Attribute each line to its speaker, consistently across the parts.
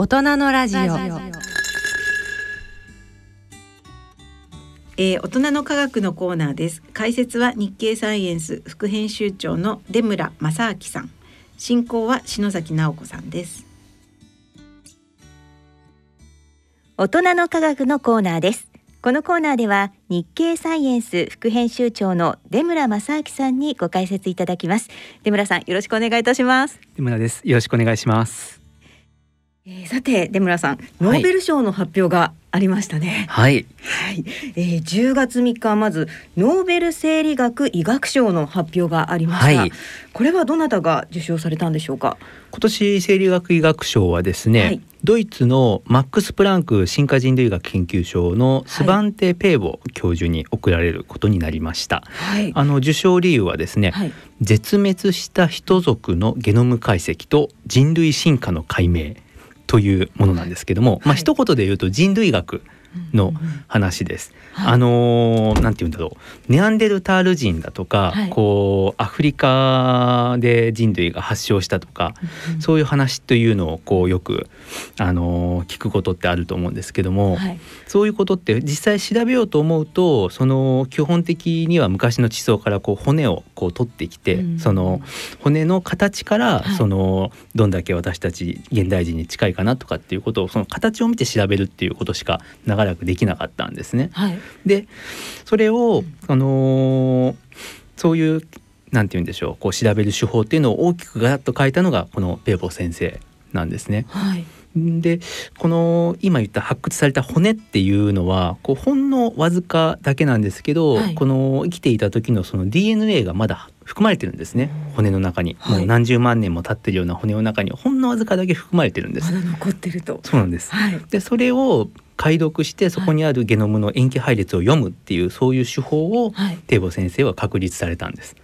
Speaker 1: 大人のラジオ。
Speaker 2: えー、大人の科学のコーナーです。解説は日経サイエンス副編集長の出村正明さん。進行は篠崎直子さんです。
Speaker 3: 大人の科学のコーナーです。このコーナーでは日経サイエンス副編集長の出村正明さんにご解説いただきます。出村さんよろしくお願いいたします。
Speaker 4: 出村です。よろしくお願いします
Speaker 3: えー、さて出村さんノーベル賞の発表がありましたね。
Speaker 4: はい、
Speaker 3: はい、えー、10月3日まずノーベル生理学医学賞の発表がありました、はい、これはどなたが受賞されたんでしょうか？
Speaker 4: 今年生理学医学賞はですね、はい、ドイツのマックス・プランク進化人類学研究所のスバンテ・ペーボ教授に贈られることになりました、はい、あの受賞理由はですね、絶滅した人族のゲノム解析と人類進化の解明というものなんですけども、はい、まあ一言で言うと人類学の話です。はい、あのー、なんて言うんだろう。ネアンデルタール人だとか、はい、こうアフリカで人類が発祥したとか、うん、そういう話というのをこうよくあのー、聞くことってあると思うんですけども、はい、そういうことって実際調べようと思うとその基本的には昔の地層からこう骨をこう取ってきて、うん、その骨の形から、そのどんだけ私たち現代人に近いかなとかっていうことをその形を見て調べるっていうことしか長らくできなかったんですね。はい、でそれを、あのー、そういうなんて言うんでしょうこう調べる手法っていうのを大きくガラッと書いたのがこのペーボー先生なんですね。はい。でこの今言った発掘された骨っていうのはこうほんのわずかだけなんですけど、はい、この生きていた時のその DNA がまだ含まれてるんですね骨の中に、はい、もう何十万年も経ってるような骨の中にほんのわずかだけ含まれてるんです。
Speaker 3: まだ残ってると。
Speaker 4: そうなんです、はい、でそれを解読してそこにあるゲノムの塩基配列を読むっていうそういう手法をテーボ先生は確立されたんです。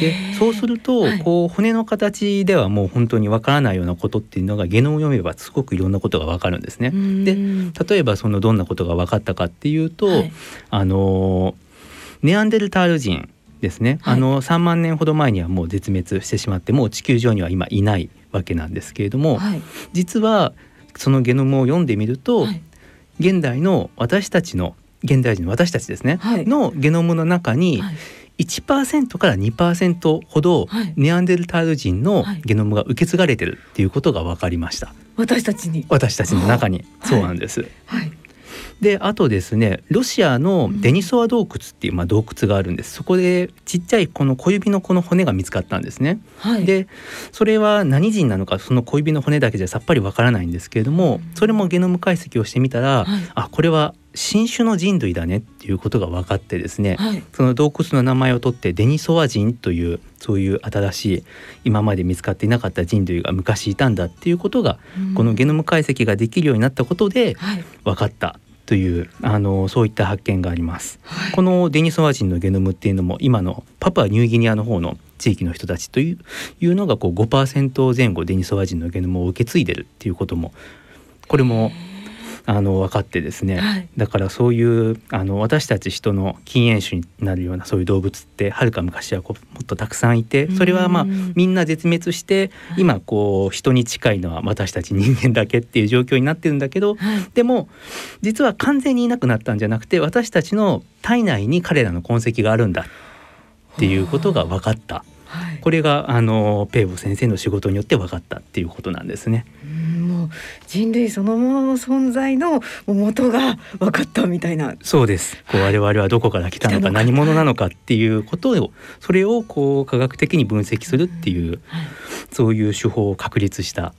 Speaker 4: でそうすると、こう骨の形ではもう本当にわからないようなことっていうのがゲノムを読めばすごくいろんなことがわかるんですね。で例えばそのどんなことが分かったかっていうと、はい、あのネアンデルタール人ですね、はい、あの3万年ほど前にはもう絶滅してしまってもう地球上には今いないわけなんですけれども、はい、実はそのゲノムを読んでみると、現代の私たちの現代人の私たちですね、はい、のゲノムの中に1%から2%ほどネアンデルタール人のゲノムが受け継がれてるっていうことが分かりました。
Speaker 3: 私たちに。
Speaker 4: 私たちの中に、そうなんです。はい、であとですねロシアのデニソワ洞窟っていう、まあ、洞窟があるんです。そこでちっちゃいこの小指のこの骨が見つかったんですね。はい、でそれは何人なのかその小指の骨だけじゃさっぱりわからないんですけれどもそれもゲノム解析をしてみたら、はい、あこれは新種の人類だねっていうことが分かってですね、はい、その洞窟の名前を取ってデニソワ人というそういう新しい今まで見つかっていなかった人類が昔いたんだっていうことが、このゲノム解析ができるようになったことで分かったというあのそういった発見があります、はい、このデニソワ人のゲノムっていうのも今のパプアニューギニアの方の地域の人たちといういうのがこう5%前後デニソワ人のゲノムを受け継いでるっていうこともこれもあの分かってですね、はい、だからそういうあの私たち人の禁煙種になるようなそういう動物ってはるか昔はこうもっとたくさんいてそれはまあみんな絶滅して今こう人に近いのは私たち人間だけっていう状況になってるんだけど、はい、でも実は完全にいなくなったんじゃなくて私たちの体内に彼らの痕跡があるんだっていうことが分かった。はい、これがあのペーボ先生の仕事によって分かったっていうことなんですね。
Speaker 3: 人類そのものの存在の元が分かったみたいな。
Speaker 4: そうです。こう我々はどこから来たのか何者なのかっていうことをそれをこう科学的に分析するっていう、はい、そういう手法を確立した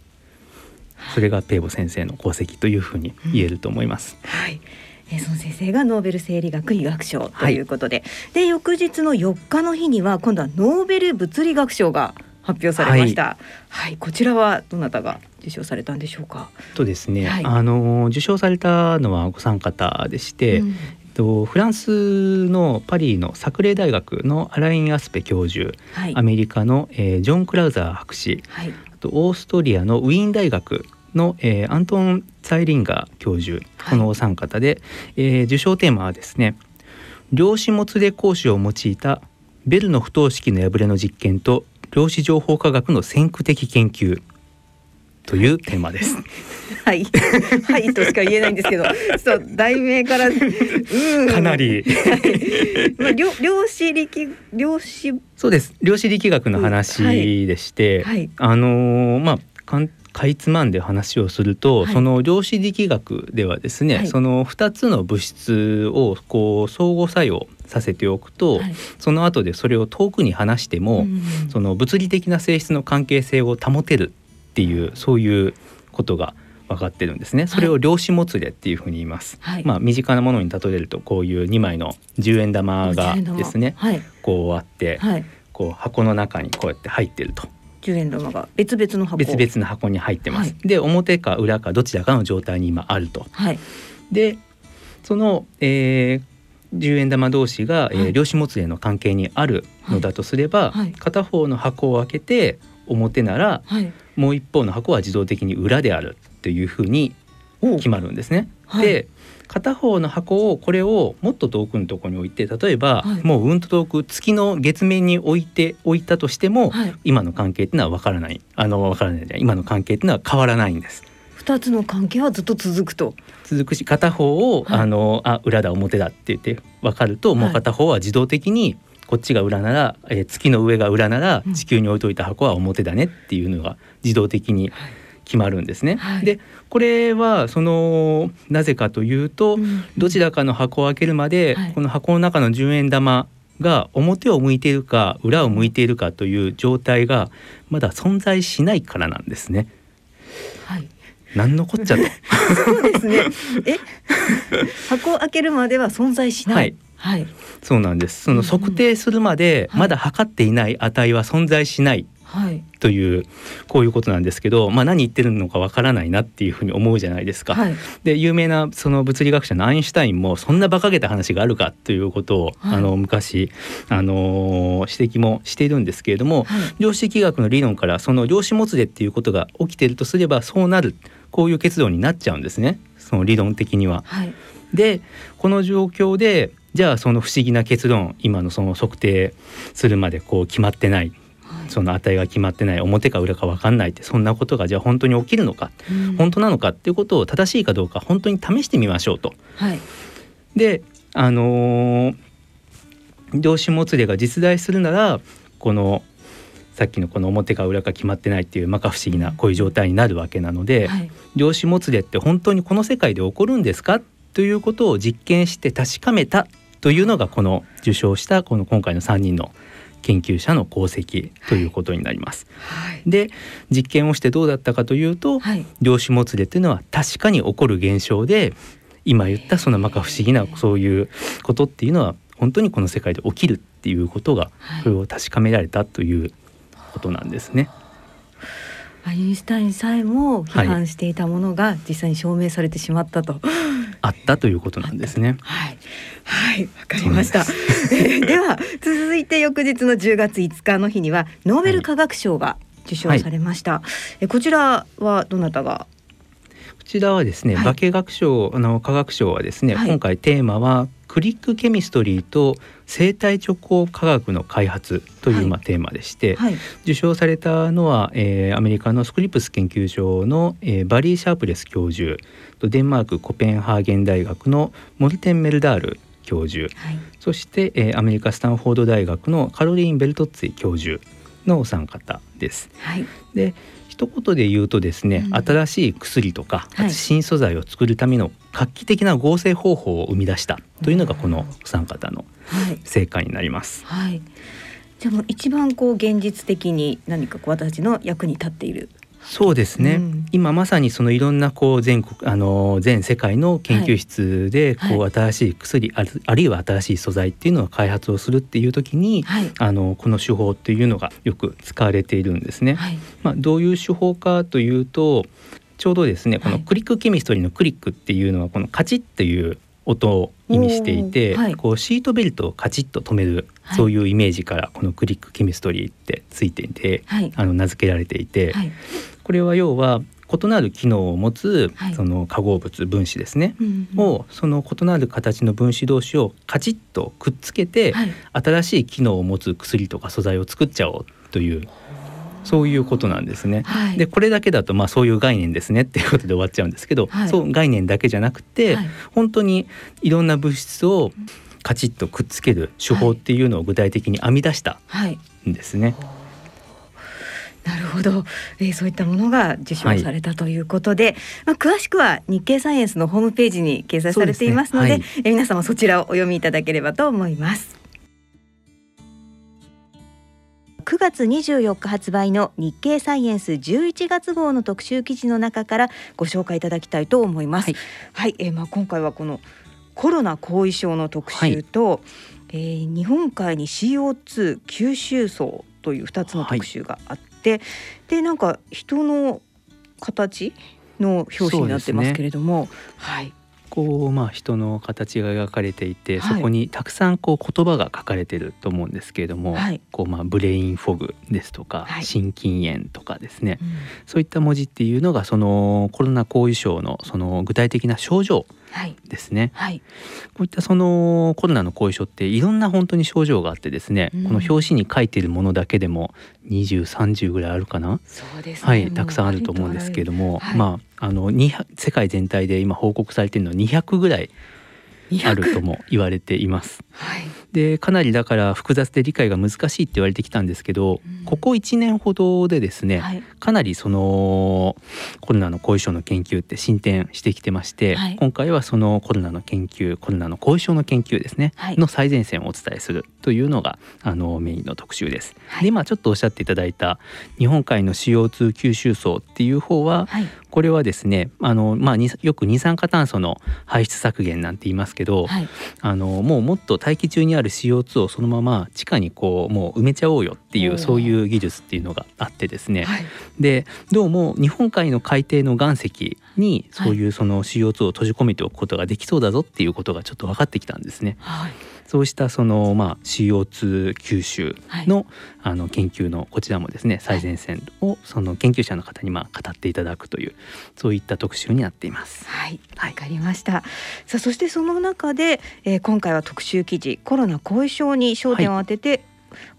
Speaker 4: それがペーボ先生の功績というふうに言えると思います。
Speaker 3: うん、はい。えその先生がノーベル生理学医学賞ということで、はい、で翌日の4日の日には今度はノーベル物理学賞が発表されました。はい、はい、こちらはどなたが受賞されたんでしょうか？
Speaker 4: とですね、はい、あの受賞されたのはご三方でして、うん、とフランスのパリのサクレー大学のアライン・アスペ教授、はい、アメリカの、えー、ジョン・クラウザー博士、はい、あとオーストリアのウィーン大学の、えー、アントン・ツァイリンガー教授このお三方で、えー、受賞テーマはですね量子もつれ格子を用いたベルの不等式の破れの実験と量子情報科学の先駆的研究。というテーマです。
Speaker 3: はい、はいとしか言えないんですけど、ちょっと題名から
Speaker 4: かなり、
Speaker 3: はい、まあ量量子力量子。
Speaker 4: そうです。量子力学の話でして、はい。はい、あのー、まあかんかいつまんで話をすると、はい、その量子力学ではですね、はい、その2つの物質をこう相互作用させておくと、はい、その後でそれを遠くに離しても、うん、その物理的な性質の関係性を保てるっていうそういうことが分かってるんですね。それを量子もつれっていうふうに言います。まあ身近なものに例えるとこういう2枚の10円玉がですね、こうあって、こう箱の中にこうやって入ってると。
Speaker 3: 10円玉が。別々の箱。
Speaker 4: 別々の箱に入ってます、はい、で表か裏かどちらかの状態に今あると、はい、でその、えー、10円玉同士が、はい、えー、量子もつれの関係にあるのだとすれば、はい、片方の箱を開けて表なら、はい、もう一方の箱は自動的に裏であるというふうに決まるんですね。で片方の箱をこれをもっと遠くのところに置いて例えば、はい、もううんと遠く月の月面に置いておいたとしても、はい、今の関係っていうのは分からない。あの分からない今の関係っていうのは変わらないんです。
Speaker 3: 二つの関係はずっと続くと
Speaker 4: 続くし片方を、はい、あのあ裏だ表だって言って分かると、もう片方は自動的にこっちが裏なら、えー、月の上が裏なら地球に置いといた箱は表だねっていうのが自動的に決まるんですね。はい、でこれはそのなぜかというと、うん、どちらかの箱を開けるまで、はい、この箱の中の10円玉が表を向いているか裏を向いているかという状態がまだ存在しないからなんですね。はい。何のこっちゃと。
Speaker 3: そうですね。え、箱を開けるまでは存在しない。はい。
Speaker 4: はい、そうなんです。その測定するまでまだ測っていない値は存在しないはい、というこういうことなんですけど、まあ、何言ってるのかわからないなっていうふうに思うじゃないですか。はい、で有名なその物理学者のアインシュタインもそんな馬鹿げた話があるかということを、はい、あの昔あの指摘もしているんですけれども、量子力学の理論からその量子もつれっていうことが起きているとすればそうなるこういう結論になっちゃうんですね。その理論的には。でこの状況でじゃあその不思議な結論今のその測定するまでこう決まってない。その値が決まってない表か裏か分かんないってそんなことがじゃあ本当に起きるのか、うん、本当なのかっていうことを正しいかどうか本当に試してみましょうと。はい、であのー、量子もつれが実在するならこのさっきのこの表か裏か決まってないっていう摩訶不思議なこういう状態になるわけなので、はい、量子もつれって本当にこの世界で起こるんですかということを実験して確かめたというのがこの受賞したこの今回の3人の研究者の功績ということになります。はい、で実験をしてどうだったかというと、はい、量子もつれというのは確かに起こる現象で今言ったその摩訶不思議なそういうことっていうのは本当にこの世界で起きるっていうことがそれを確かめられたということなんですね。
Speaker 3: アインシュタインさえも批判していたものが実際に証明されてしまったと、はい、
Speaker 4: あったということなんですね。
Speaker 3: はい、はい、わかりました。では続いて翌日の10月5日の日にはノーベル化学賞が受賞されました。はい、こちらはどなたが？
Speaker 4: こちらはですね、はい、化学賞あの科学賞はですね、はい、今回テーマはクリックケミストリーと生体直行科学の開発という、まあ、テーマでして、はい、受賞されたのは、えー、アメリカのスクリプス研究所の、えー、バリー・シャープレス教授とデンマークコペンハーゲン大学のモルテン・メルダール教授、はい、そして、えー、アメリカスタンフォード大学のカロリーン・ベルトッツィ教授のお三方です。はい、で一言で言うとですね、うん、新しい薬とか、はい、新素材を作るための画期的な合成方法を生み出したというのがこのお三方の成果になります。はい、
Speaker 3: じゃあもう一番こう現実的に何かこう私たちの役に立っている
Speaker 4: そうですね、うん、今まさにそのいろんなこう全国あの全世界の研究室でこう新しい薬、はい、あるいは新しい素材っていうのを開発をするっていう時に、はい、あのこの手法っていうのがよく使われているんですね。はい、まあ、どういう手法かというとちょうどですねこのクリックケミストリーのクリックっていうのはこのカチッという音を意味していて、はい、こうシートベルトをカチッと止める、はい、そういうイメージからこのクリックケミストリーってついていて、はい、あの名付けられていて、これは要は異なる機能を持つその化合物分子ですね、をその異なる形の分子同士をカチッとくっつけて、新しい機能を持つ薬とか素材を作っちゃおうというそういうことなんですね。
Speaker 3: はい、
Speaker 4: でこれだけだとまあそういう概念ですねっていうことで終わっちゃうんですけど、はい、そう概念だけじゃなくて、はい、本当にいろんな物質をカチッとくっつける手法っていうのを具体的に編み出したんですね。
Speaker 3: なるほど、えー、そういったものが受賞されたということで、はい、まあ、詳しくは日経サイエンスのホームページに掲載されていますので、でねはい、えー、皆様そちらをお読みいただければと思います。9月24日発売の日経サイエンス11月号の特集記事の中からご紹介いただきたいと思います。はい、はい、えー、まあ今回はこのコロナ後遺症の特集と、はい、えー、日本海に CO2 吸収層という2つの特集があって、はい、でなんか人の形の表紙になってますけれども、ね、はい
Speaker 4: こうまあ人の形が描かれていて、はい、そこにたくさんこう言葉が書かれてると思うんですけれども、はい、こうまあブレインフォグですとか、はい、心筋炎とかですね、うん、そういった文字っていうのがそのコロナ後遺症のその具体的な症状ですね、
Speaker 3: はい、
Speaker 4: こういったそのコロナの後遺症っていろんな本当に症状があってですね、うん、この表紙に書いているものだけでも2030ぐらいあるかな？
Speaker 3: そうです、
Speaker 4: ね、はいたくさんあると思うんですけれども、はい、まああの世界全体で今報告されているのは200ぐらいあるとも言われています。
Speaker 3: はい、
Speaker 4: でかなりだから複雑で理解が難しいって言われてきたんですけど、うん、ここ1年ほどでですね、はい、かなりそのコロナの後遺症の研究って進展してきてまして、はい、今回はそのコロナの研究コロナの後遺症の研究ですね、の最前線をお伝えするというのがあのメインの特集です。で今ちょっとおっしゃっていただいた日本海の CO2 吸収層っていう方は、これはですねあの、まあ、よく二酸化炭素の排出削減なんて言いますけど、はい、あのもうもっと大気中にある CO2 をそのまま地下にこうもう埋めちゃおうよっていうそういう技術っていうのがあってですね、はい、でどうも日本海の海底の岩石にそういうその CO2 を閉じ込めておくことができそうだぞっていうことがちょっと分かってきたんですね。
Speaker 3: はい
Speaker 4: そうしたそのまあ CO2 吸収の,、あの研究のこちらもですね最前線をその研究者の方にまあ語っていただくというそういった特集になっています。
Speaker 3: はい、わ、かりました。さあそしてその中で、えー、今回は特集記事コロナ後遺症に焦点を当てて、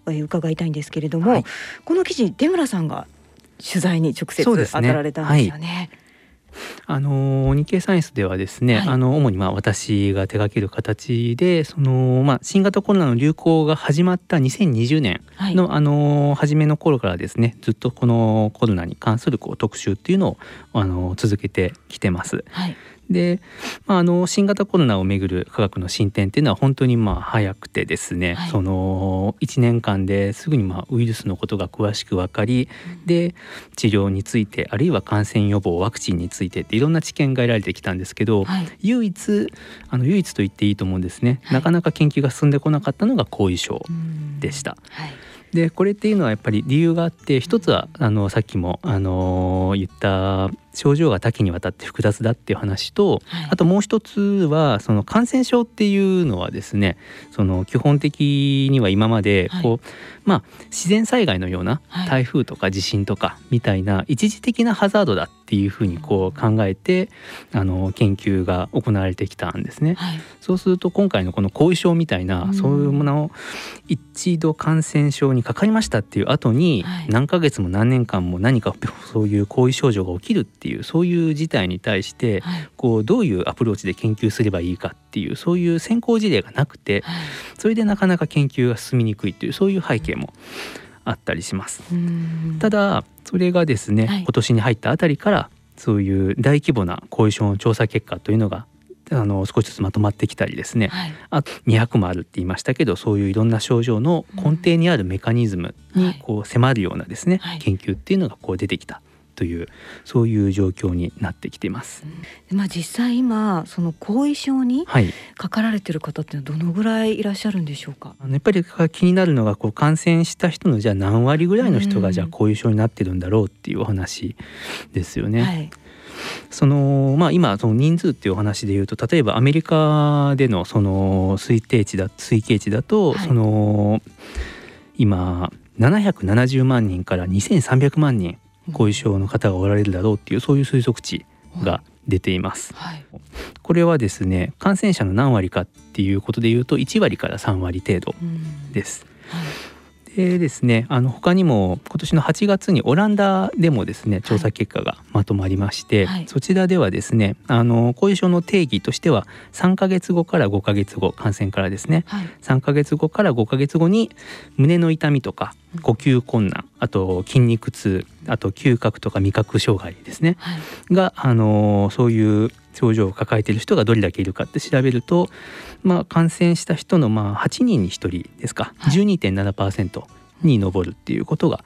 Speaker 3: はい、伺いたいんですけれども、はい、この記事出村さんが取材に直接当たられたんですよね。
Speaker 4: あの日経サイエンスではですね、はい、あの主にまあ私が手掛ける形でその、まあ、新型コロナの流行が始まった2020年の、はい、あの初めの頃からですねずっとこのコロナに関するこう特集っていうのをあの続けてきてます。
Speaker 3: はい
Speaker 4: で、まあ、あの新型コロナをめぐる科学の進展っていうのは本当にまあ早くてですね、はい、その1年間ですぐにまあウイルスのことが詳しく分かり、うん、で治療についてあるいは感染予防ワクチンについてっていろんな知見が得られてきたんですけど、はい、唯一あの唯一と言っていいと思うんですね、はい、なかなか研究が進んでこなかったのが後遺症でした。でこれっていうのはやっぱり理由があって一つはあのさっきもあの言った症状が多岐にわたって複雑だっていう話と、はい、あともう一つはその感染症っていうのはですねその基本的には今までこう、はい、まあ自然災害のような台風とか地震とかみたいな一時的なハザードだっていうふうにこう考えてあの研究が行われてきたんですね。はい、そうすると今回のこの後遺症みたいな、そういうものを一度感染症にかかりましたっていう後に何ヶ月も何年間も何かそういう後遺症状が起きるっていうそういう事態に対して、こうどういうアプローチで研究すればいいかっていうそういう先行事例がなくて、それでなかなか研究が進みにくいというそういう背景もあったりします。ただそれがですね、今年に入ったあたりからそういう大規模な後遺症の調査結果というのがあの少しずつまとまってきたりですね、はい、あと200もあるって言いましたけどそういういろんな症状の根底にあるメカニズムにこう迫るようなですね、はい、研究っていうのがこう出てきたというそういう状況になってきています。
Speaker 3: うん、まあ実際今その後遺症にかかられてる方ってどのぐらいいらっしゃるんでしょうか？
Speaker 4: やっぱり気になるのがこう感染した人のじゃあ何割ぐらいの人がじゃあ後遺症になってるんだろうっていうお話ですよね。はいそのまあ、今その人数っていうお話で言うと例えばアメリカでのその推定値だ推計値だと、はい、その今770万人から2300万人後遺症の方がおられるだろうっていうそういう推測値が出ています、はい、これはですね感染者の何割かっていうことでいうと1割から3割程度です。はいでですねあの他にも今年の8月にオランダでもですね調査結果がまとまりまして、はい、そちらではですねあの後遺症の定義としては3ヶ月後から5ヶ月後感染からですね、はい、3ヶ月後から5ヶ月後に胸の痛みとか呼吸困難あと筋肉痛あと嗅覚とか味覚障害ですね、はい、があのそういう症状を抱えている人がどれだけいるかって調べると、まあ、感染した人のまあ8人に1人ですか、はい、12.7%に上るっていうことが、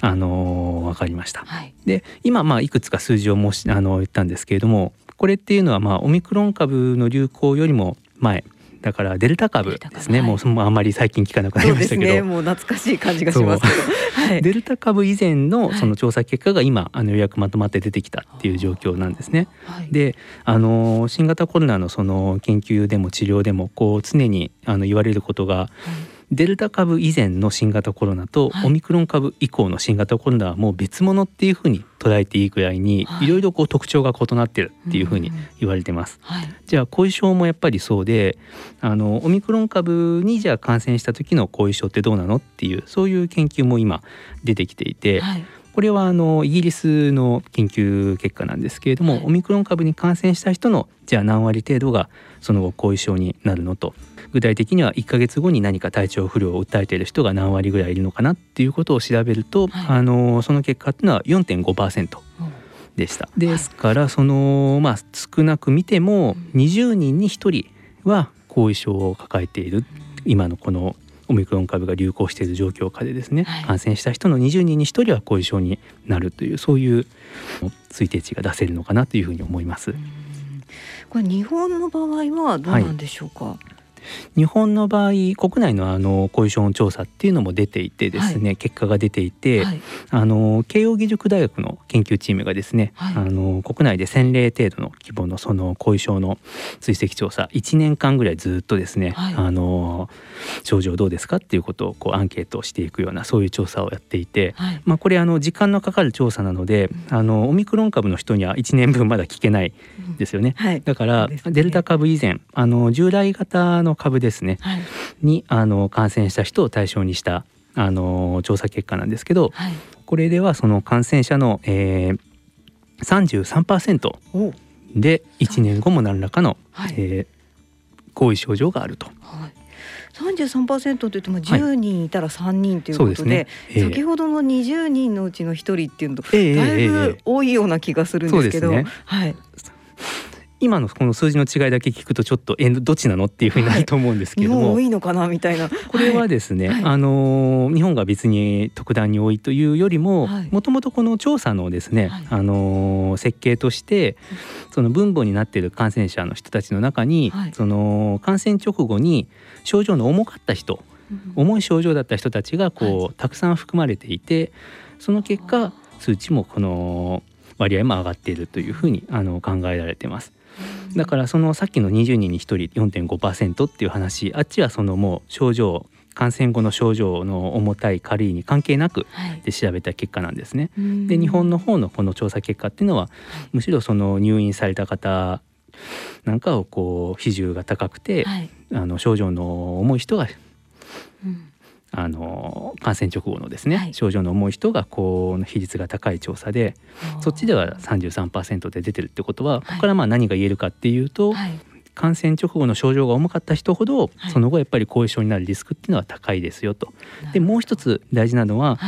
Speaker 4: あのー、分かりました。はい、で今まあいくつか数字を申しあの言ったんですけれどもこれっていうのはまあオミクロン株の流行よりも前だからデルタ株ですね、はい、もうあんまり最近聞かなくなりましたけど、ね、
Speaker 3: もう懐かしい感じがします。
Speaker 4: はい、デルタ株以前のその調査結果が今、あのようやくまとまって出てきたっていう状況なんですね。はい、であの新型コロナのその研究でも治療でもこう常にあの言われることが、デルタ株以前の新型コロナとオミクロン株以降の新型コロナはもう別物っていうふうに捉えていいくらいにい。ろいろこう特徴が異なってるっていうふうに言われてます。はい、じゃあ後遺症もやっぱりそうであのオミクロン株にじゃあ感染した時の後遺症ってどうなのっていうそういう研究も今出てきていて、はい、これはあのイギリスの研究結果なんですけれども、はい、オミクロン株に感染した人のじゃあ何割程度がその後後遺症になるのと具体的には1ヶ月後に何か体調不良を訴えている人が何割ぐらいいるのかなっていうことを調べると、はい、あのその結果っていうのは4.5%。でしたですからそのまあ少なく見ても20人に1人は後遺症を抱えている。今のこのオミクロン株が流行している状況下でですね、はい、感染した人の20人に1人は後遺症になるというそういう推定値が出せるのかなというふうに思います。
Speaker 3: これ日本の場合はどうなんでしょうか、はい
Speaker 4: 日本の場合国内のあの後遺症の調査っていうのも出ていてですね、はい、結果が出ていて、はい、あの慶應義塾大学の研究チームがですね、はい、あの国内で1,000例程度の規模のその後遺症の追跡調査1年間ぐらいずっとですね、あの症状どうですかっていうことをこうアンケートをしていくようなそういう調査をやっていて、まあ、これあの時間のかかる調査なので、うん、あのオミクロン株の人には1年分まだ聞けないですよね。うん、だから、ね、デルタ株以前あの従来型の株ですね、はい、にあの感染した人を対象にしたあの調査結果なんですけど、はい、これではその感染者の、えー、33%で1年後も何らかの、はい、えー、後遺症状があると。はい。
Speaker 3: 33%というとまあ10人い。たら3人ということではいでね。えー、先ほどの20人のうちの1人っていうのとだいぶ多いような気がするんですけど、えーえー、はい、
Speaker 4: 今のこの数字の違いだけ聞くとちょっとえどっちなのっていうふうになると思うんですけども、
Speaker 3: はい、多いのかなみたいな。
Speaker 4: これはですね、はい、あの日本が別に特段に多いというよりももともとこの調査のですね、はい、あの設計としてその分母になっている感染者の人たちの中に、その感染直後に症状の重かった人、重い症状だった人たちがこう、たくさん含まれていてその結果数値もこの割合も上がっているというふうにあの考えられてます。だからそのさっきの20人に1人4.5%っていう話あっちはそのもう症状感染後の症状の重たい軽いに関係なくで調べた結果なんですね。はい、で日本の方のこの調査結果っていうのはむしろその入院された方なんかをこう比重が高くて、はい、あの症状の重い人が、うん、あの感染直後のですね、はい、症状の重い人がこう比率が高い調査でそっちでは33%で出てるってことはここからまあ何が言えるかっていうと、はい、感染直後の症状が重かった人ほど、その後やっぱり後遺症になるリスクっていうのは高いですよと。でもう一つ大事なのは、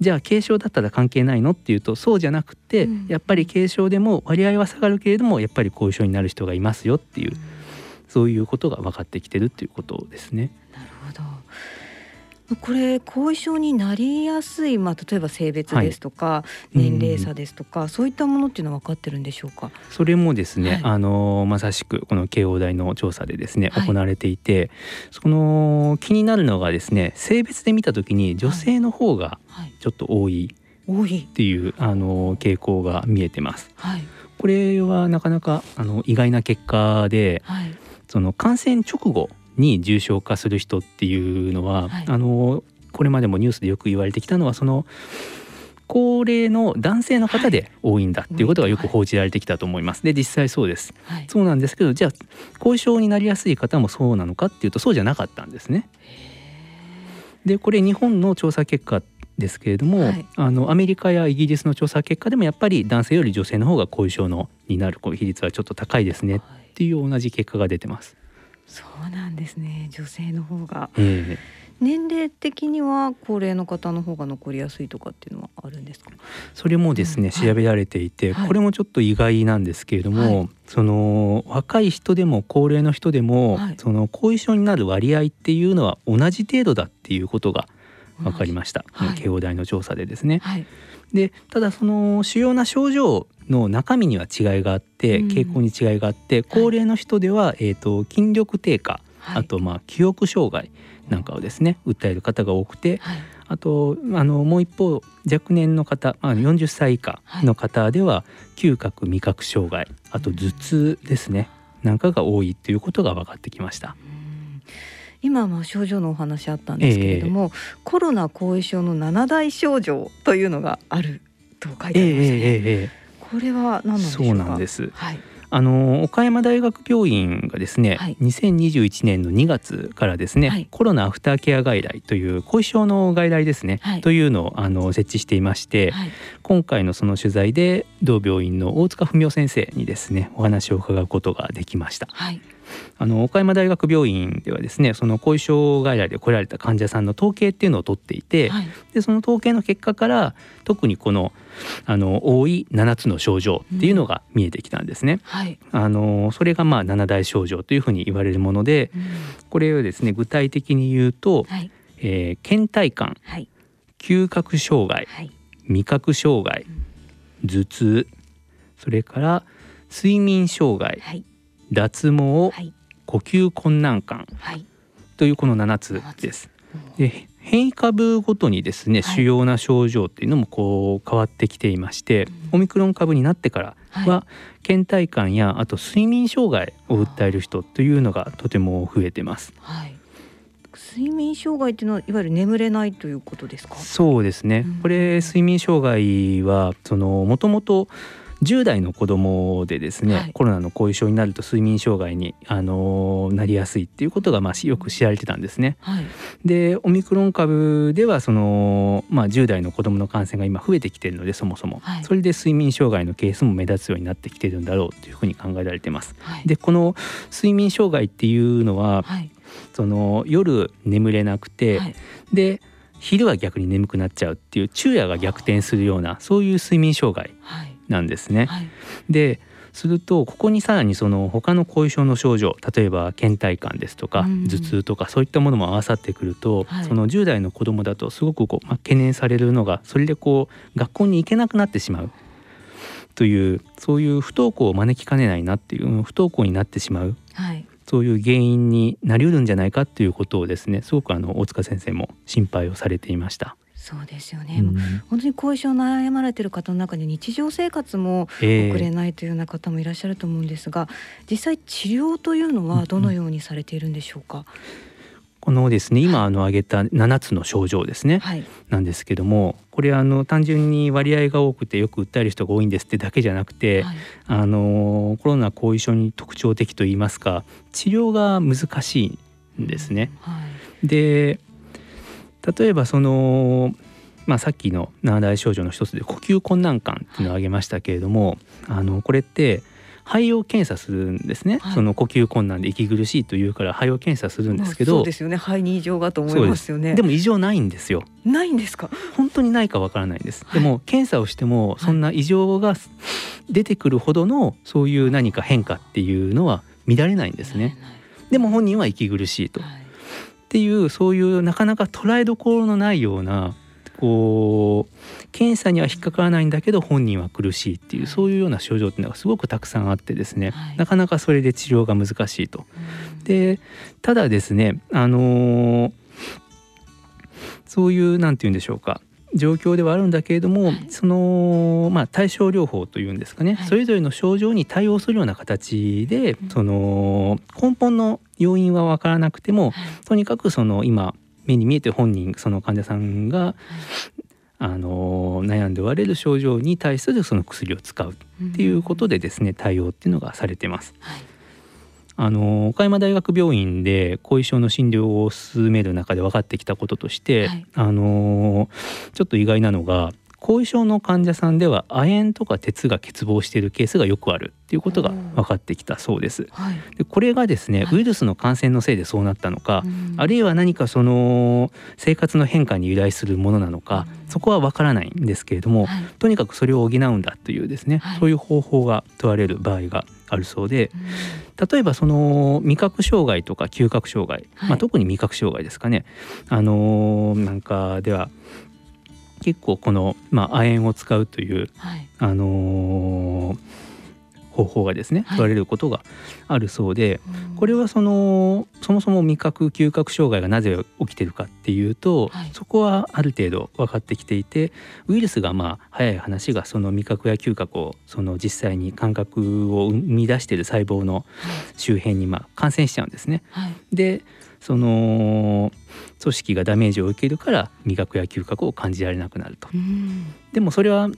Speaker 4: じゃあ軽症だったら関係ないのっていうとそうじゃなくて、うん、やっぱり軽症でも割合は下がるけれどもやっぱり後遺症になる人がいますよっていう、うん、そういうことが分かってきてるっていうことですね。
Speaker 3: これ後遺症になりやすい、まあ、例えば性別ですとか、はい、年齢差ですとか、うん、そういったものっていうのは分かってるんでしょうか？
Speaker 4: それもですね、はい、あのまさしくこの慶応大の調査でですね、はい、行われていてその気になるのがですね性別で見た時に女性の方がちょっと多い。っていう、あの傾向が見えてます。これはなかなかあの意外な結果で、その感染直後に重症化する人っていうのは、はい、あのこれまでもニュースでよく言われてきたのはその高齢の男性の方で多いんだっていうことがよく報じられてきたと思います。で実際そうです、はい、そうなんですけどじゃあ後遺症になりやすい方もそうなのかっていうとそうじゃなかったんですね。でこれ日本の調査結果ですけれども、はい、あのアメリカやイギリスの調査結果でもやっぱり男性より女性の方が後遺症のになる比率はちょっと高いですねっていう同じ結果が出てます。
Speaker 3: そうなんですね。女性の方が、えー、年齢的には高齢の方の方が残りやすいとかっていうのはあるんですか？
Speaker 4: それもですね、うん、調べられていて、はい、これもちょっと意外なんですけれども、はい、その若い人でも高齢の人でも、はい、その後遺症になる割合っていうのは同じ程度だっていうことが分かりました、慶応大の調査でですね。でただその主要な症状の中身には違いがあって傾向に違いがあって、高齢の人では、えーと、筋力低下、あとまあ記憶障害なんかをですね訴える方が多くて、はい、あとあのもう一方若年の方、まあ、40歳以下の方では、嗅覚味覚障害あと頭痛ですねなんかが多いということが分かってきました。
Speaker 3: 今は症状のお話あったんですけれども、えー、コロナ後遺症の七大症状というのがあると書いてありますね。えー、これは何なんでし。そうなんです。はい。
Speaker 4: あの岡山大学病院がですね、はい、2021年の2月からですね、はい、コロナアフターケア外来という後遺症の外来ですね、はい、というのをあの設置していまして、はい、今回のその取材で同病院の大塚文夫先生にですねお話を伺うことができました。はいあの岡山大学病院ではですねその後遺症外来で来られた患者さんの統計っていうのを取っていて、はい、でその統計の結果から特にこのあの多い7つの症状っていうのが見えてきたんですね。うんはい、あのそれがまあ7大症状というふうに言われるもので、うん、これをですね具体的に言うと、はい、えー、倦怠感、はい、嗅覚障害、味覚障害、頭痛それから睡眠障害、脱毛、はい、呼吸困難感、はい、というこの7つです。で変異株ごとにですね、主要な症状っていうのもこう変わってきていまして、オミクロン株になってからは、倦怠感やあと睡眠障害を訴える人というのがとても増えてます。はい。
Speaker 3: 睡眠障害っていうのはいわゆる眠れないということですか？
Speaker 4: そうですね。これ睡眠障害はそのもともと10代の子供でですね、はい、コロナの後遺症になると睡眠障害に、あのー、なりやすいっていうことが、まあ、よく知られてたんですね。はい、でオミクロン株ではその、まあ、10代の子供の感染が今増えてきているのでそもそも、はい、それで睡眠障害のケースも目立つようになってきているんだろうというふうに考えられています。でこの睡眠障害っていうのは、その夜眠れなくて、で昼は逆に眠くなっちゃうっていう昼夜が逆転するようなそういう睡眠障害なんですね。はい、でするとここにさらにその他の後遺症の症状例えば倦怠感ですとか、頭痛とかそういったものも合わさってくると、はい、その10代の子供だとすごくこう、まあ、懸念されるのがそれでこう学校に行けなくなってしまう。というそういう不登校を招きかねないなっていう不登校になってしまう、はい、そういう原因になりうるんじゃないかっていうことをですねすごくあの大塚先生も心配をされていました。
Speaker 3: そうですよね、うん、本当に後遺症悩まれてる方の中に日常生活も送れないというような方もいらっしゃると思うんですが、えー、実際治療というのはどのようにされているんでしょうか、うん
Speaker 4: このですね今あの挙げた7つの症状ですね、はい、なんですけどもこれあの単純に割合が多くてよく訴える人が多いんですってだけじゃなくて、はい、あのコロナ後遺症に特徴的といいますか治療が難しいんですね。はい、で例えばそのまあ、さっきの7大症状の一つで呼吸困難感っていうのを挙げましたけれども、あのこれって肺を検査するんですね、はい、その呼吸困難で息苦しいというから肺を検査するんですけど、
Speaker 3: そうですよね。肺に異常がと思いますよね。
Speaker 4: でも異常ないんですよ。
Speaker 3: ないんですか？
Speaker 4: 本当にないかわからないんです、はい、でも検査をしてもそんな異常が出てくるほどのそういう何か変化っていうのは見られないんですね。でも本人は息苦しいと、はいっていうそういうなかなか捉えどころのないようなこう検査には引っかからないんだけど本人は苦しいっていうそういうような症状っていうのがすごくたくさんあってですね、はい、なかなかそれで治療が難しいと。でただですねあのー、そういうなんて言うんでしょうか状況ではあるんだけれども、はい、そのまあ対症療法というんですかね、はい、それぞれの症状に対応するような形で、その根本の要因は分からなくても、とにかくその今目に見えて本人その患者さんが、あの悩んでおられる症状に対するその薬を使うっていうことでですね対応っていうのがされてます。はいあの岡山大学病院で後遺症の診療を進める中で分かってきたこととして、はい、あのちょっと意外なのが後遺症の患者さんでは亜鉛とか鉄が欠乏しているケースがよくあるっていうことが分かってきたそうです。はい、でこれがですね、ウイルスの感染のせいでそうなったのか、あるいは何かその生活の変化に由来するものなのか、そこは分からないんですけれども、はい、とにかくそれを補うんだというですね、そういう方法が問われる場合があるそうで、例えばその味覚障害とか嗅覚障害、まあ、特に味覚障害ですかね。あのなんかでは結構この、まあ、亜鉛を使うという、はい、あのー、方法がですね取られることがあるそうで、はい、これはそのそもそも味覚嗅覚障害がなぜ起きてるかっていうと、はい、そこはある程度分かってきていてウイルスがまあ早い話がその味覚や嗅覚をその実際に感覚を生み出している細胞の周辺にまあ感染しちゃうんですね。でその組織がダメージを受けるから味覚や嗅覚を感じられなくなると。でもそれは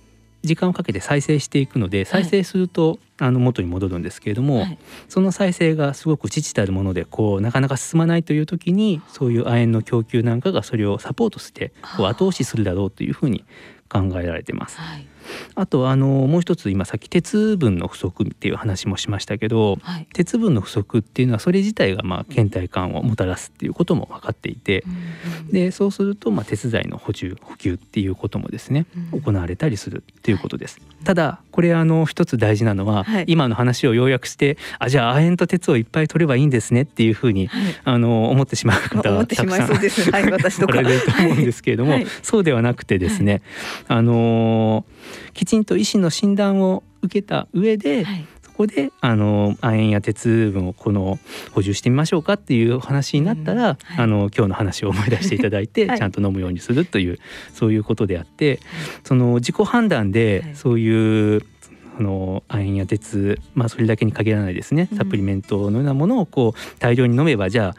Speaker 4: 時間をかけて再生していくので再生すると、あの元に戻るんですけれども、はい、その再生がすごく父たるものでこうなかなか進まないという時にそういう亜鉛の供給なんかがそれをサポートしてこう後押しするだろうというふうに考えられてます。はいあとあのもう一つ今さっき鉄分の不足っていう話もしましたけど、はい、鉄分の不足っていうのはそれ自体がまあ倦怠感をもたらすっていうことも分かっていて、うん、でそうするとまあ鉄剤の補充補給っていうこともですね、うん、行われたりするっていうことです。はい、ただこれあの一つ大事なのは、はい、今の話を要約してあじゃあ亜鉛と鉄をいっぱい取ればいいんですねっていうふうに、あの思ってしまう方 はたくさんはい、私とか。れると思うんですけれども、そうではなくてですね、あのきちんと医師の診断を受けた上で、はい、そこであの亜鉛や鉄分をこの補充してみましょうかっていう話になったら、うんはい、あの今日の話を思い出していただいて、はい、ちゃんと飲むようにするというそういうことであって、その自己判断でそういう、あの亜鉛や鉄、まあ、それだけに限らないですね。サプリメントのようなものをこう大量に飲めばじゃあ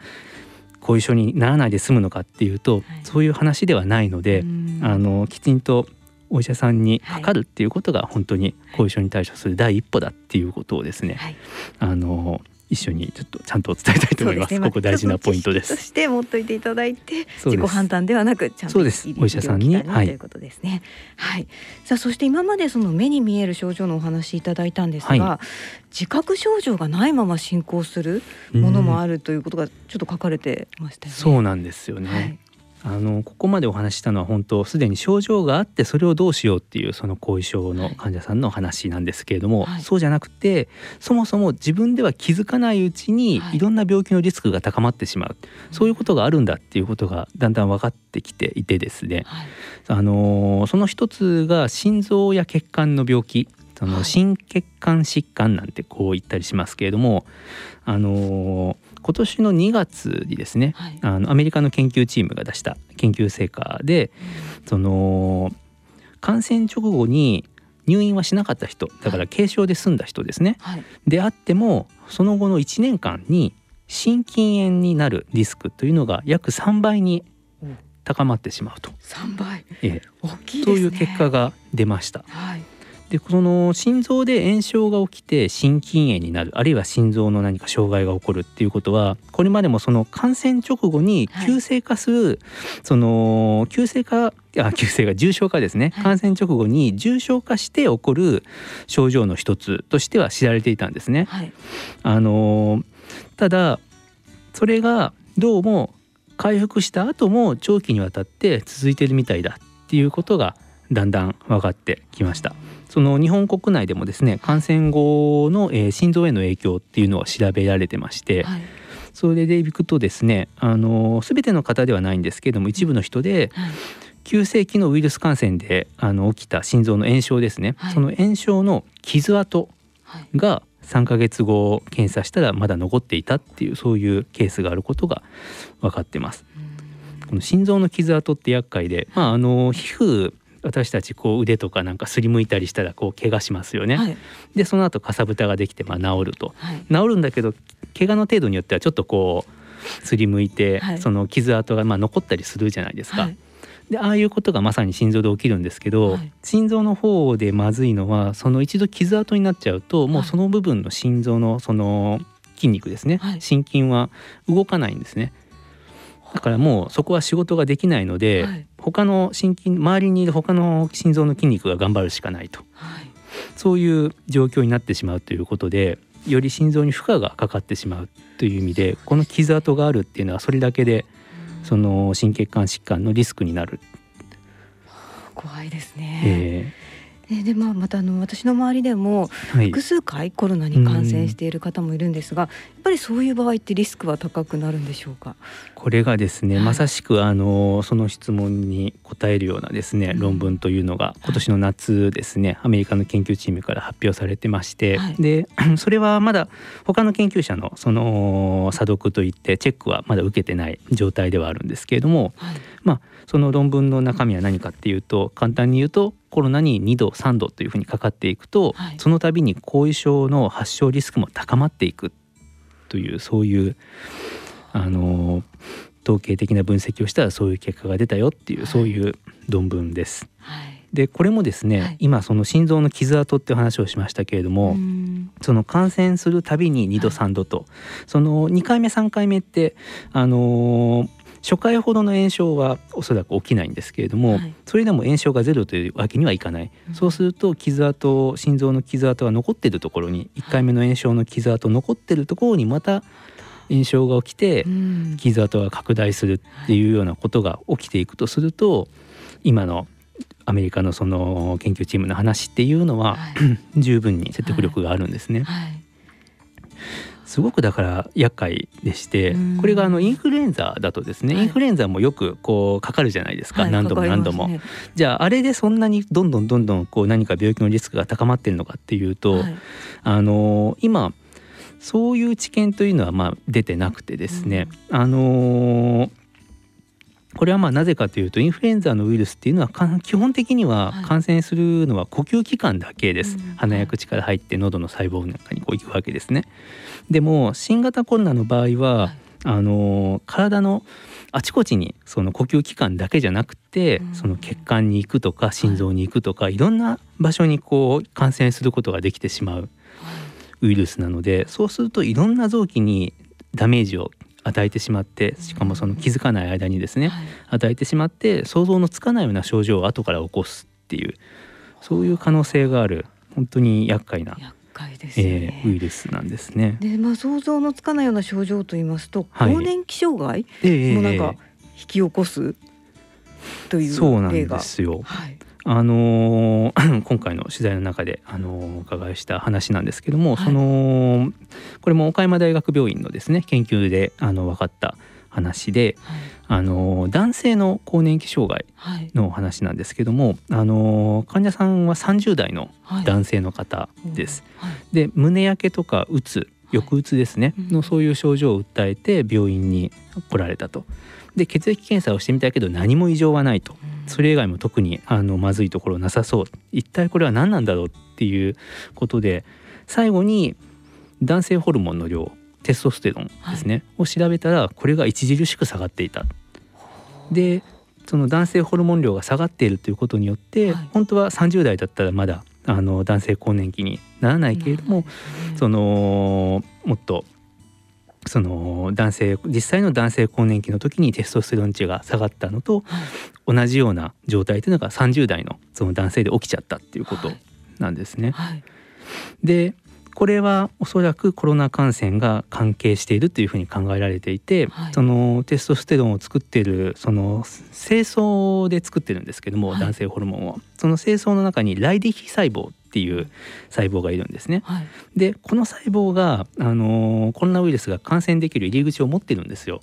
Speaker 4: 後遺症にならないで済むのかっていうと、そういう話ではないので、あのきちんとお医者さんにかかるっていうことが本当に後遺症に対処する第一歩だっていうことをですね、はい、あの一緒にちょっとちゃんと伝えたいと思います。すね、ここ大事なポイントです。
Speaker 3: そして持っといていただいて自己判断ではなくちゃんとお医者さんに、はい、ということですね。はい。さあそして今までその目に見える症状のお話いただいたんですが、はい、自覚症状がないまま進行するものもあるということがちょっと書かれてましたよね。
Speaker 4: そうなんですよね。はいあのここまでお話したのは本当すでに症状があってそれをどうしようっていうその後遺症の患者さんの話なんですけれども、はい、そうじゃなくてそもそも自分では気づかないうちにい。ろんな病気のリスクが高まってしまう、はい、そういうことがあるんだっていうことがだんだん分かってきていてですね、はい、あのその一つが心臓や血管の病気その心血管疾患なんてこう言ったりしますけれども、あの今年の2月にですね、はい、あのアメリカの研究チームが出した研究成果で、うん、その感染直後に入院はしなかった人だから軽症で済んだ人ですね、はい、であってもその後の1年間に心筋炎になるリスクというのが約3倍に高まってしまうと。
Speaker 3: 3倍、
Speaker 4: ええ、大きい、ね、という結果が出ました。はいでその心臓で炎症が起きて心筋炎になるあるいは心臓の何か障害が起こるっていうことはこれまでもその感染直後に急性化する、はい、その急性化あ急性が重症化ですね、はい、感染直後に重症化して起こる症状の一つとしては知られていたんですね。はい、あのただそれがどうも回復した後も長期にわたって続いてるみたいだっていうことがだんだん分かってきました。その日本国内でもですね感染後の、えー、心臓への影響っていうのは調べられてまして、はい、それでいくとですねあの全ての方ではないんですけれども一部の人で、はい、急性期のウイルス感染であの起きた心臓の炎症ですね、はい、その炎症の傷跡が3ヶ月後検査したらまだ残っていたっていうそういうケースがあることが分かってます。この心臓の傷跡って厄介で、まあ、あの皮膚私たちこう腕とかなんかすりむいたりしたらこう怪我しますよね。はい、でその後かさぶたができてまあ治ると、はい、治るんだけど怪我の程度によってはちょっとこうすりむいて、はい、その傷跡がまあ残ったりするじゃないですか。でああいうことがまさに心臓で起きるんですけど、心臓の方でまずいのはその一度傷跡になっちゃうともうその部分の心臓のその筋肉ですね、心筋は動かないんですね。だからもうそこは仕事ができないので、はい、他の心筋周りにいる他の心臓の筋肉が頑張るしかないと、はい、そういう状況になってしまうということでより心臓に負荷がかかってしまうという意味でこの傷跡があるっていうのはそれだけでその心血管疾患のリスクになる。
Speaker 3: 怖いですね、えーでまあ、またあの私の周りでも複数回コロナに感染している方もいるんですが、はい、やっぱりそういう場合ってリスクは高くなるんでしょうか？
Speaker 4: これがですね、はい、まさしくあのその質問に答えるようなですね、うん、論文というのが今年の夏ですね、はい、アメリカの研究チームから発表されてまして、で それはまだ他の研究者のその査読といってチェックはまだ受けてない状態ではあるんですけれども、まあその論文の中身は何かっていうと簡単に言うとコロナに2度3度というふうにかかっていくと、はい、その度に後遺症の発症リスクも高まっていくというそういうあの統計的な分析をしたらそういう結果が出たよっていう、はい、そういう論文です。はい。でこれもですね、はい、今その心臓の傷跡っていう話をしましたけれどもその感染するたびに2度3度と、はい、その2回目3回目ってあのー、初回ほどの炎症はおそらく起きないんですけれども、はい、それでも炎症がゼロというわけにはいかない、うん、そうすると傷跡心臓の傷跡が残っているところに1回目の炎症の傷跡残ってるところにまた炎症が起きて傷跡が拡大するっていうようなことが起きていくとすると今のアメリカのその研究チームの話っていうのは、はい、十分に説得力があるんですね。はいはいすごくだから厄介でしてこれがあのインフルエンザだとですね、はい、インフルエンザもよくこうかかるじゃないですか、はい、何度も何度も、ね、じゃああれでそんなにどんどんどんどんこう何か病気のリスクが高まってるのかっていうと、はい、あの今そういう知見というのはまあ出てなくてですね、うん、あのこれはまあなぜかというとインフルエンザのウイルスっていうのは基本的には感染するのは呼吸器官だけです、はい、鼻や口から入って喉の細胞なんかにこう行くわけですね。でも新型コロナの場合は、はい、あの体のあちこちにその呼吸器官だけじゃなくて、その血管に行くとか心臓に行くとか、はい、いろんな場所にこう感染することができてしまうウイルスなのでそうするといろんな臓器にダメージを与えてしまってしかもその気づかない間にですね、はい、与えてしまって想像のつかないような症状を後から起こすっていうそういう可能性がある本当に厄介なですね、えー、ウイルスなんですね。
Speaker 3: で、まあ想像のつかないような症状と言いますと、はい、更年期障害もなんか引き起こすという
Speaker 4: そうなんですよ。はい、あのー、今回の取材の中で、あのー、お伺いした話なんですけども、はい、そのこれも岡山大学病院のですね研究であの分かった話で、はい、あの男性の更年期障害の話なんですけども、はい、あの患者さんは30代の男性の方です。はい、で胸焼けとかうつ抑うつですね、のそういう症状を訴えて病院に来られたと。で血液検査をしてみたけど何も異常はないと。それ以外も特にあのまずいところなさそう。一体これは何なんだろうっていうことで最後に男性ホルモンの量テストステロンですね、はい、を調べたらこれが著しく下がっていた。でその男性ホルモン量が下がっているということによって、はい、本当は30代だったらまだあの男性更年期にならないけれども、そのもっとその男性実際の男性更年期の時にテストステロン値が下がったのと、同じような状態というのが30代のその男性で起きちゃったっていうことなんですね。はいはい、でこれはおそらくコロナ感染が関係しているというふうに考えられていて、はい、そのテストステロンを作っているその精巣で作ってるんですけども、はい、男性ホルモンを。その精巣の中にライディヒ細胞っていう細胞がいるんですね。はい、でこの細胞があのコロナウイルスが感染できる入り口を持ってるんですよ。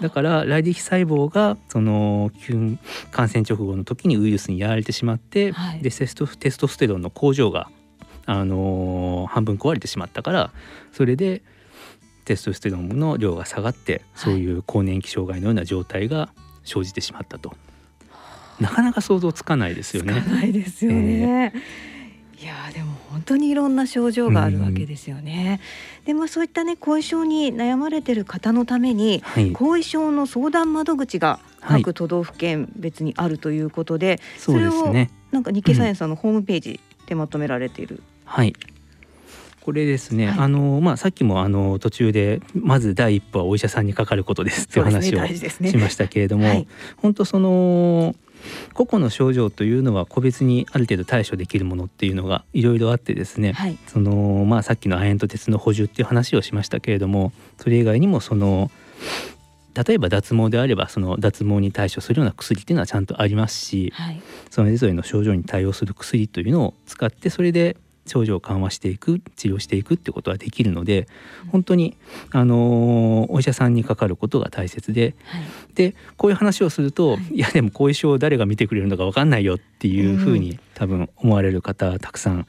Speaker 4: だからライディヒ細胞がその感染直後の時にウイルスにやられてしまって、はい、でテストテストステロンの工場があのー、半分壊れてしまったからそれでテストステロンの量が下がってそういう更年期障害のような状態が生じてしまったと、はい、なかなか想像つかないですよね。
Speaker 3: ないですよね。えーいやでも本当にいろんな症状があるわけですよね。でまあそういったね後遺症に悩まれてる方のために、はい、後遺症の相談窓口が各都道府県別にあるということで、はい、それをなんか日経サイエンスのホームページでまとめられている
Speaker 4: はい。これですね、はい、あのまあさっきもあの途中でまず第一歩はお医者さんにかかることですっていう話をしましたけれども、ねね、本当その個々の症状というのは個別にある程度対処できるものっていうのがいろいろあってですね、はい、そのまあさっきの亜鉛と鉄の補充っていう話をしましたけれどもそれ以外にもその例えば脱毛であればその脱毛に対処するような薬っていうのはちゃんとありますし、はい、それぞれの症状に対応する薬というのを使ってそれで症状を緩和していく治療していくってことはできるので本当にあのお医者さんにかかることが大切で、はい、でこういう話をすると、はい、いやでも後遺症を誰が見てくれるのか分かんないよっていうふうに、ん、多分思われる方たくさん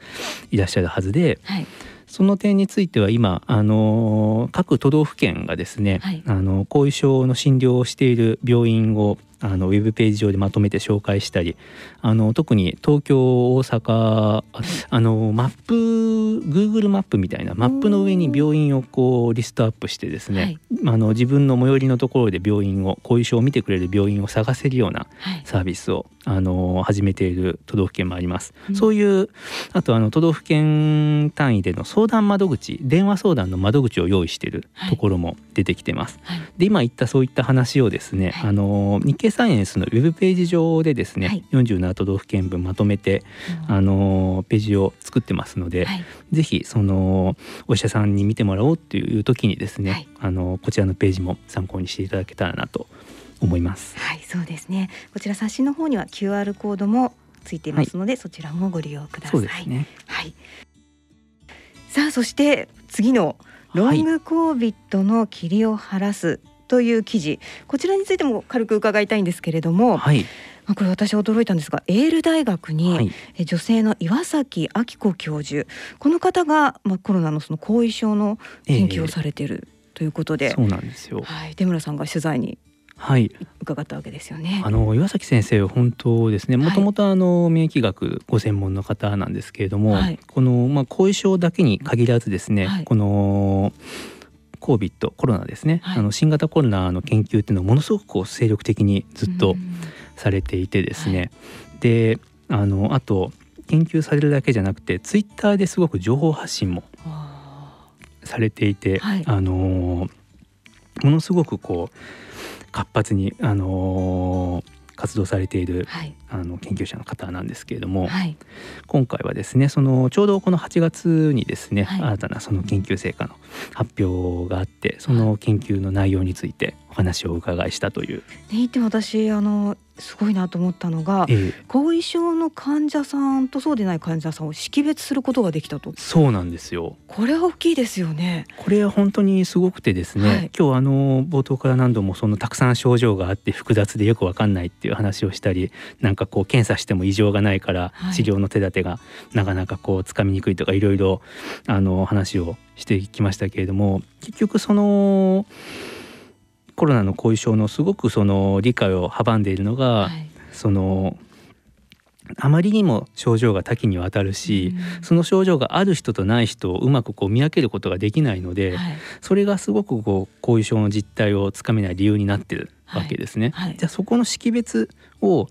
Speaker 4: いらっしゃるはずで。はい。その点については今あの各都道府県がですね、はい、あの後遺症の診療をしている病院をあのウェブページ上でまとめて紹介したりあの特に東京大阪あのマップ Google マップみたいなマップの上に病院をこうリストアップしてですね、はい、あの自分の最寄りのところで病院を後遺症を見てくれる病院を探せるようなサービスを、はい、あの始めている都道府県もあります。うん、そういうあとあの都道府県単位での相談窓口電話相談の窓口を用意しているところも出てきてます。はい、で今言ったそういった話をですね、あの日経サイエンスのウェブページ上でですね、はい、47都道府県分まとめて、うん、あのページを作ってますので、はい、ぜひそのお医者さんに見てもらおうっていう時にですね、はい、あのこちらのページも参考にしていただけたらなと思います。
Speaker 3: はい、そうですね。こちら冊子の方には QR コードもついていますので、そちらもご利用ください。ね、はい。さあそして次のロングコービットの霧を晴らすという記事。こちらについても軽く伺いたいんですけれども、はい、これ私驚いたんですがエール大学に女性の岩崎明子教授。この方が、まあ、コロナのその後遺症の研究をされているということで、えー、
Speaker 4: そうなんですよ、
Speaker 3: はい、出村さんが取材にはい、伺ったわけですよね。
Speaker 4: あの岩崎先生本当ですね。もともとあの免疫学ご専門の方なんですけれども、はい、このまあ後遺症だけに限らずですね、はい、この COVID コロナですね、はい、あの新型コロナの研究っていうのはものすごくこう精力的にずっとされていてですね、はい、であのあと研究されるだけじゃなくてツイッターですごく情報発信もされていて、はい、あのものすごくこう活発にあの活動されている、はい、あの研究者の方なんですけれども、はい、今回はですねそのちょうどこの8月にですね、はい、新たなその研究成果の発表があってその研究の内容についてお話をお伺いしたという。
Speaker 3: ね、で私あのすごいなと思ったのが、えー、後遺症の患者さんとそうでない患者さんを識別することができたと。
Speaker 4: そうなんですよ。
Speaker 3: これは大きいですよね。
Speaker 4: これは本当にすごくてですね、はい、今日あの冒頭から何度もそのたくさん症状があって複雑でよくわかんないっていう話をしたりなんかこう検査しても異常がないから治療の手立てがなかなかこうつかみにくいとかいろいろあの話をしてきましたけれども結局そのコロナの後遺症のすごくその理解を阻んでいるのが、はい、そのあまりにも症状が多岐にわたるし、うん、その症状がある人とない人をうまくこう見分けることができないので、はい、それがすごくこう後遺症の実態をつかめない理由になってるわけですね。はい。はい、じゃあそこの識別を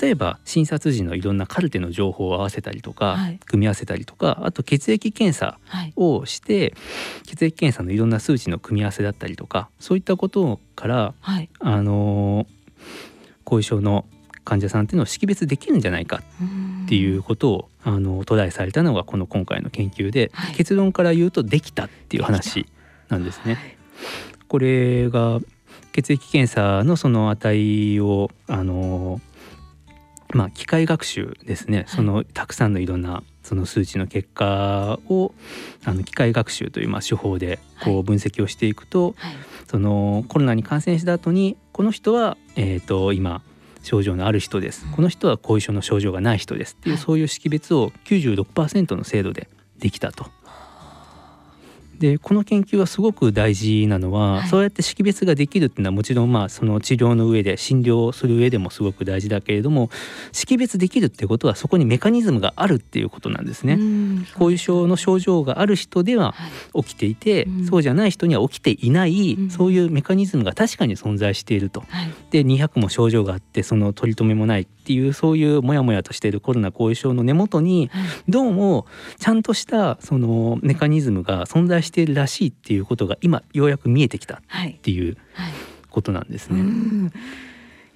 Speaker 4: 例えば診察時のいろんなカルテの情報を合わせたりとか、組み合わせたりとかあと血液検査をして、血液検査のいろんな数値の組み合わせだったりとかそういったことから、あの後遺症の患者さんっていうのを識別できるんじゃないかっていうことをあのトライされたのがこの今回の研究で、はい、結論から言うとできたっていう話なんですね。はい、これが血液検査のその値をあのまあ機械学習ですね、はい、そのたくさんのいろんなその数値の結果をあの機械学習というまあ手法でこう分析をしていくと、そのコロナに感染した後にこの人はえっ、と今症状のある人です、この人は後遺症の症状がない人ですっていう、そういう識別を96%の精度でできたとでこの研究はすごく大事なのは、はい、そうやって識別ができるっていうのはもちろんまあその治療の上で診療する上でもすごく大事だけれども識別できるってことはそこにメカニズムがあるっていうことなんですね。後遺症の症状がある人では起きていて、はい、そうじゃない人には起きていない、うん、そういうメカニズムが確かに存在していると。はい、で200も症状があってその取り留めもないってっていうそういうモヤモヤとしているコロナ後遺症の根元にどうもちゃんとしたそのメカニズムが存在しているらしいっていうことが今ようやく見えてきたっていうことなんですね。はいはい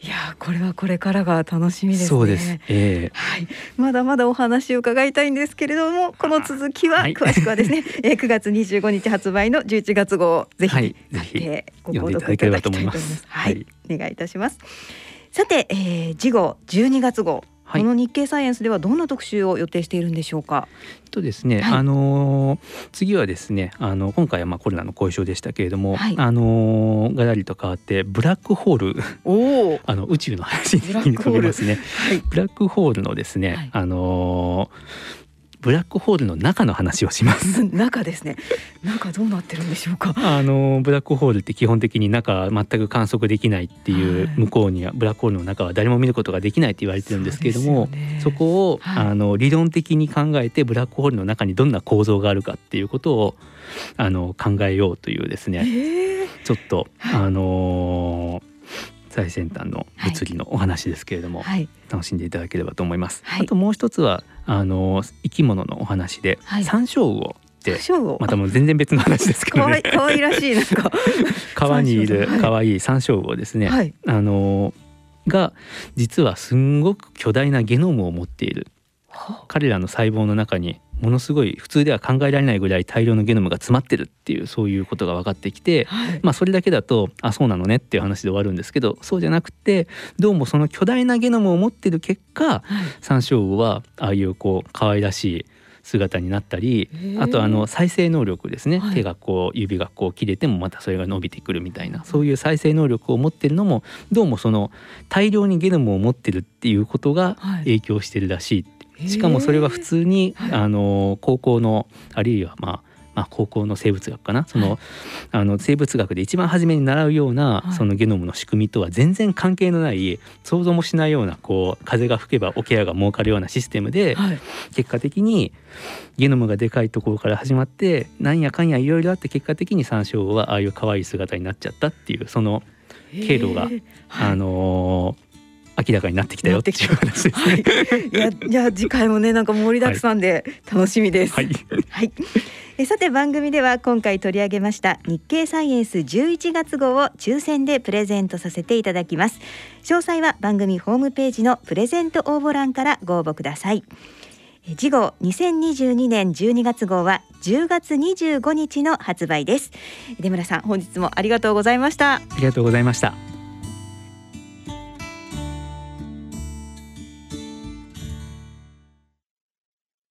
Speaker 3: いやこれはこれからが楽しみです、ね、
Speaker 4: そうです、
Speaker 3: えー、はい。まだまだお話を伺いたいんですけれども、この続きは詳しくはですね、は い、9月25日発売の11月号ぜひ、はい、ぜひご購読いただきたいと思います。はい、お願いいたします。さて、えー、次号12月号。はい、この日経サイエンスではどんな特集を予定しているんでしょうか？
Speaker 4: とですね、はい、あのー、次はですね、あの今回はまあコロナの後遺症でしたけれども、はい、あのー、がらりと変わってブラックホール、お あの宇宙の話に飛びますね。ブラックホール。のですね、あのーブラックホールの中の話をします。
Speaker 3: 中ですね。中どうなってるんでしょうか。
Speaker 4: あのブラックホールって基本的に中全く観測できないっていう、向こうにはブラックホールの中は誰も見ることができないって言われてるんですけれどもそ、ね,、こを、はい、あの理論的に考えてブラックホールの中にどんな構造があるかっていうことをあの考えようというですね、ちょっと、あのー最先端の物理のお話ですけれども、はい、楽しんでいただければと思います。はい、あともう一つはあの生き物のお話で、はい、山椒魚ってまたもう全然別の話ですけどね。
Speaker 3: 可愛らしいなんか
Speaker 4: 川にいる可愛い山椒魚ですね。はい、あのが実はすんごく巨大なゲノムを持っている。彼らの細胞の中にものすごい普通では考えられないぐらい大量のゲノムが詰まってるっていうそういうことが分かってきて、はい、まあそれだけだとあそうなのねっていう話で終わるんですけどそうじゃなくてどうもその巨大なゲノムを持ってる結果、はい、サンショウウオはああいうこう可愛らしい姿になったりあとあの再生能力ですね、はい、手がこう指がこう切れてもまたそれが伸びてくるみたいなそういう再生能力を持ってるのもどうもその大量にゲノムを持ってるっていうことが影響してるらしいしかもそれは普通に、あの高校のあるいはまあまあ、高校の生物学かな。そのはい、あの生物学で一番初めに習うような、はい、そのゲノムの仕組みとは全然関係のない想像もしないようなこう風が吹けば桶屋が儲かるようなシステムで、はい、結果的にゲノムがでかいところから始まってなんやかんやいろいろあって結果的に山椒はああいう可愛い姿になっちゃったっていうその経路が、あのー明らかになってきたよっていう話ですね。はい、
Speaker 3: いや次回もねなんか盛りだくさんで楽しみです。はい。はい、えさて番組では今回取り上げました日経サイエンス11月号を抽選でプレゼントさせていただきます。詳細は番組ホームページのプレゼント応募欄からご応募ください。次号2022年12月号は10月25日の発売です。出村さん本日もありがとうございました。あ
Speaker 4: りがとうございました。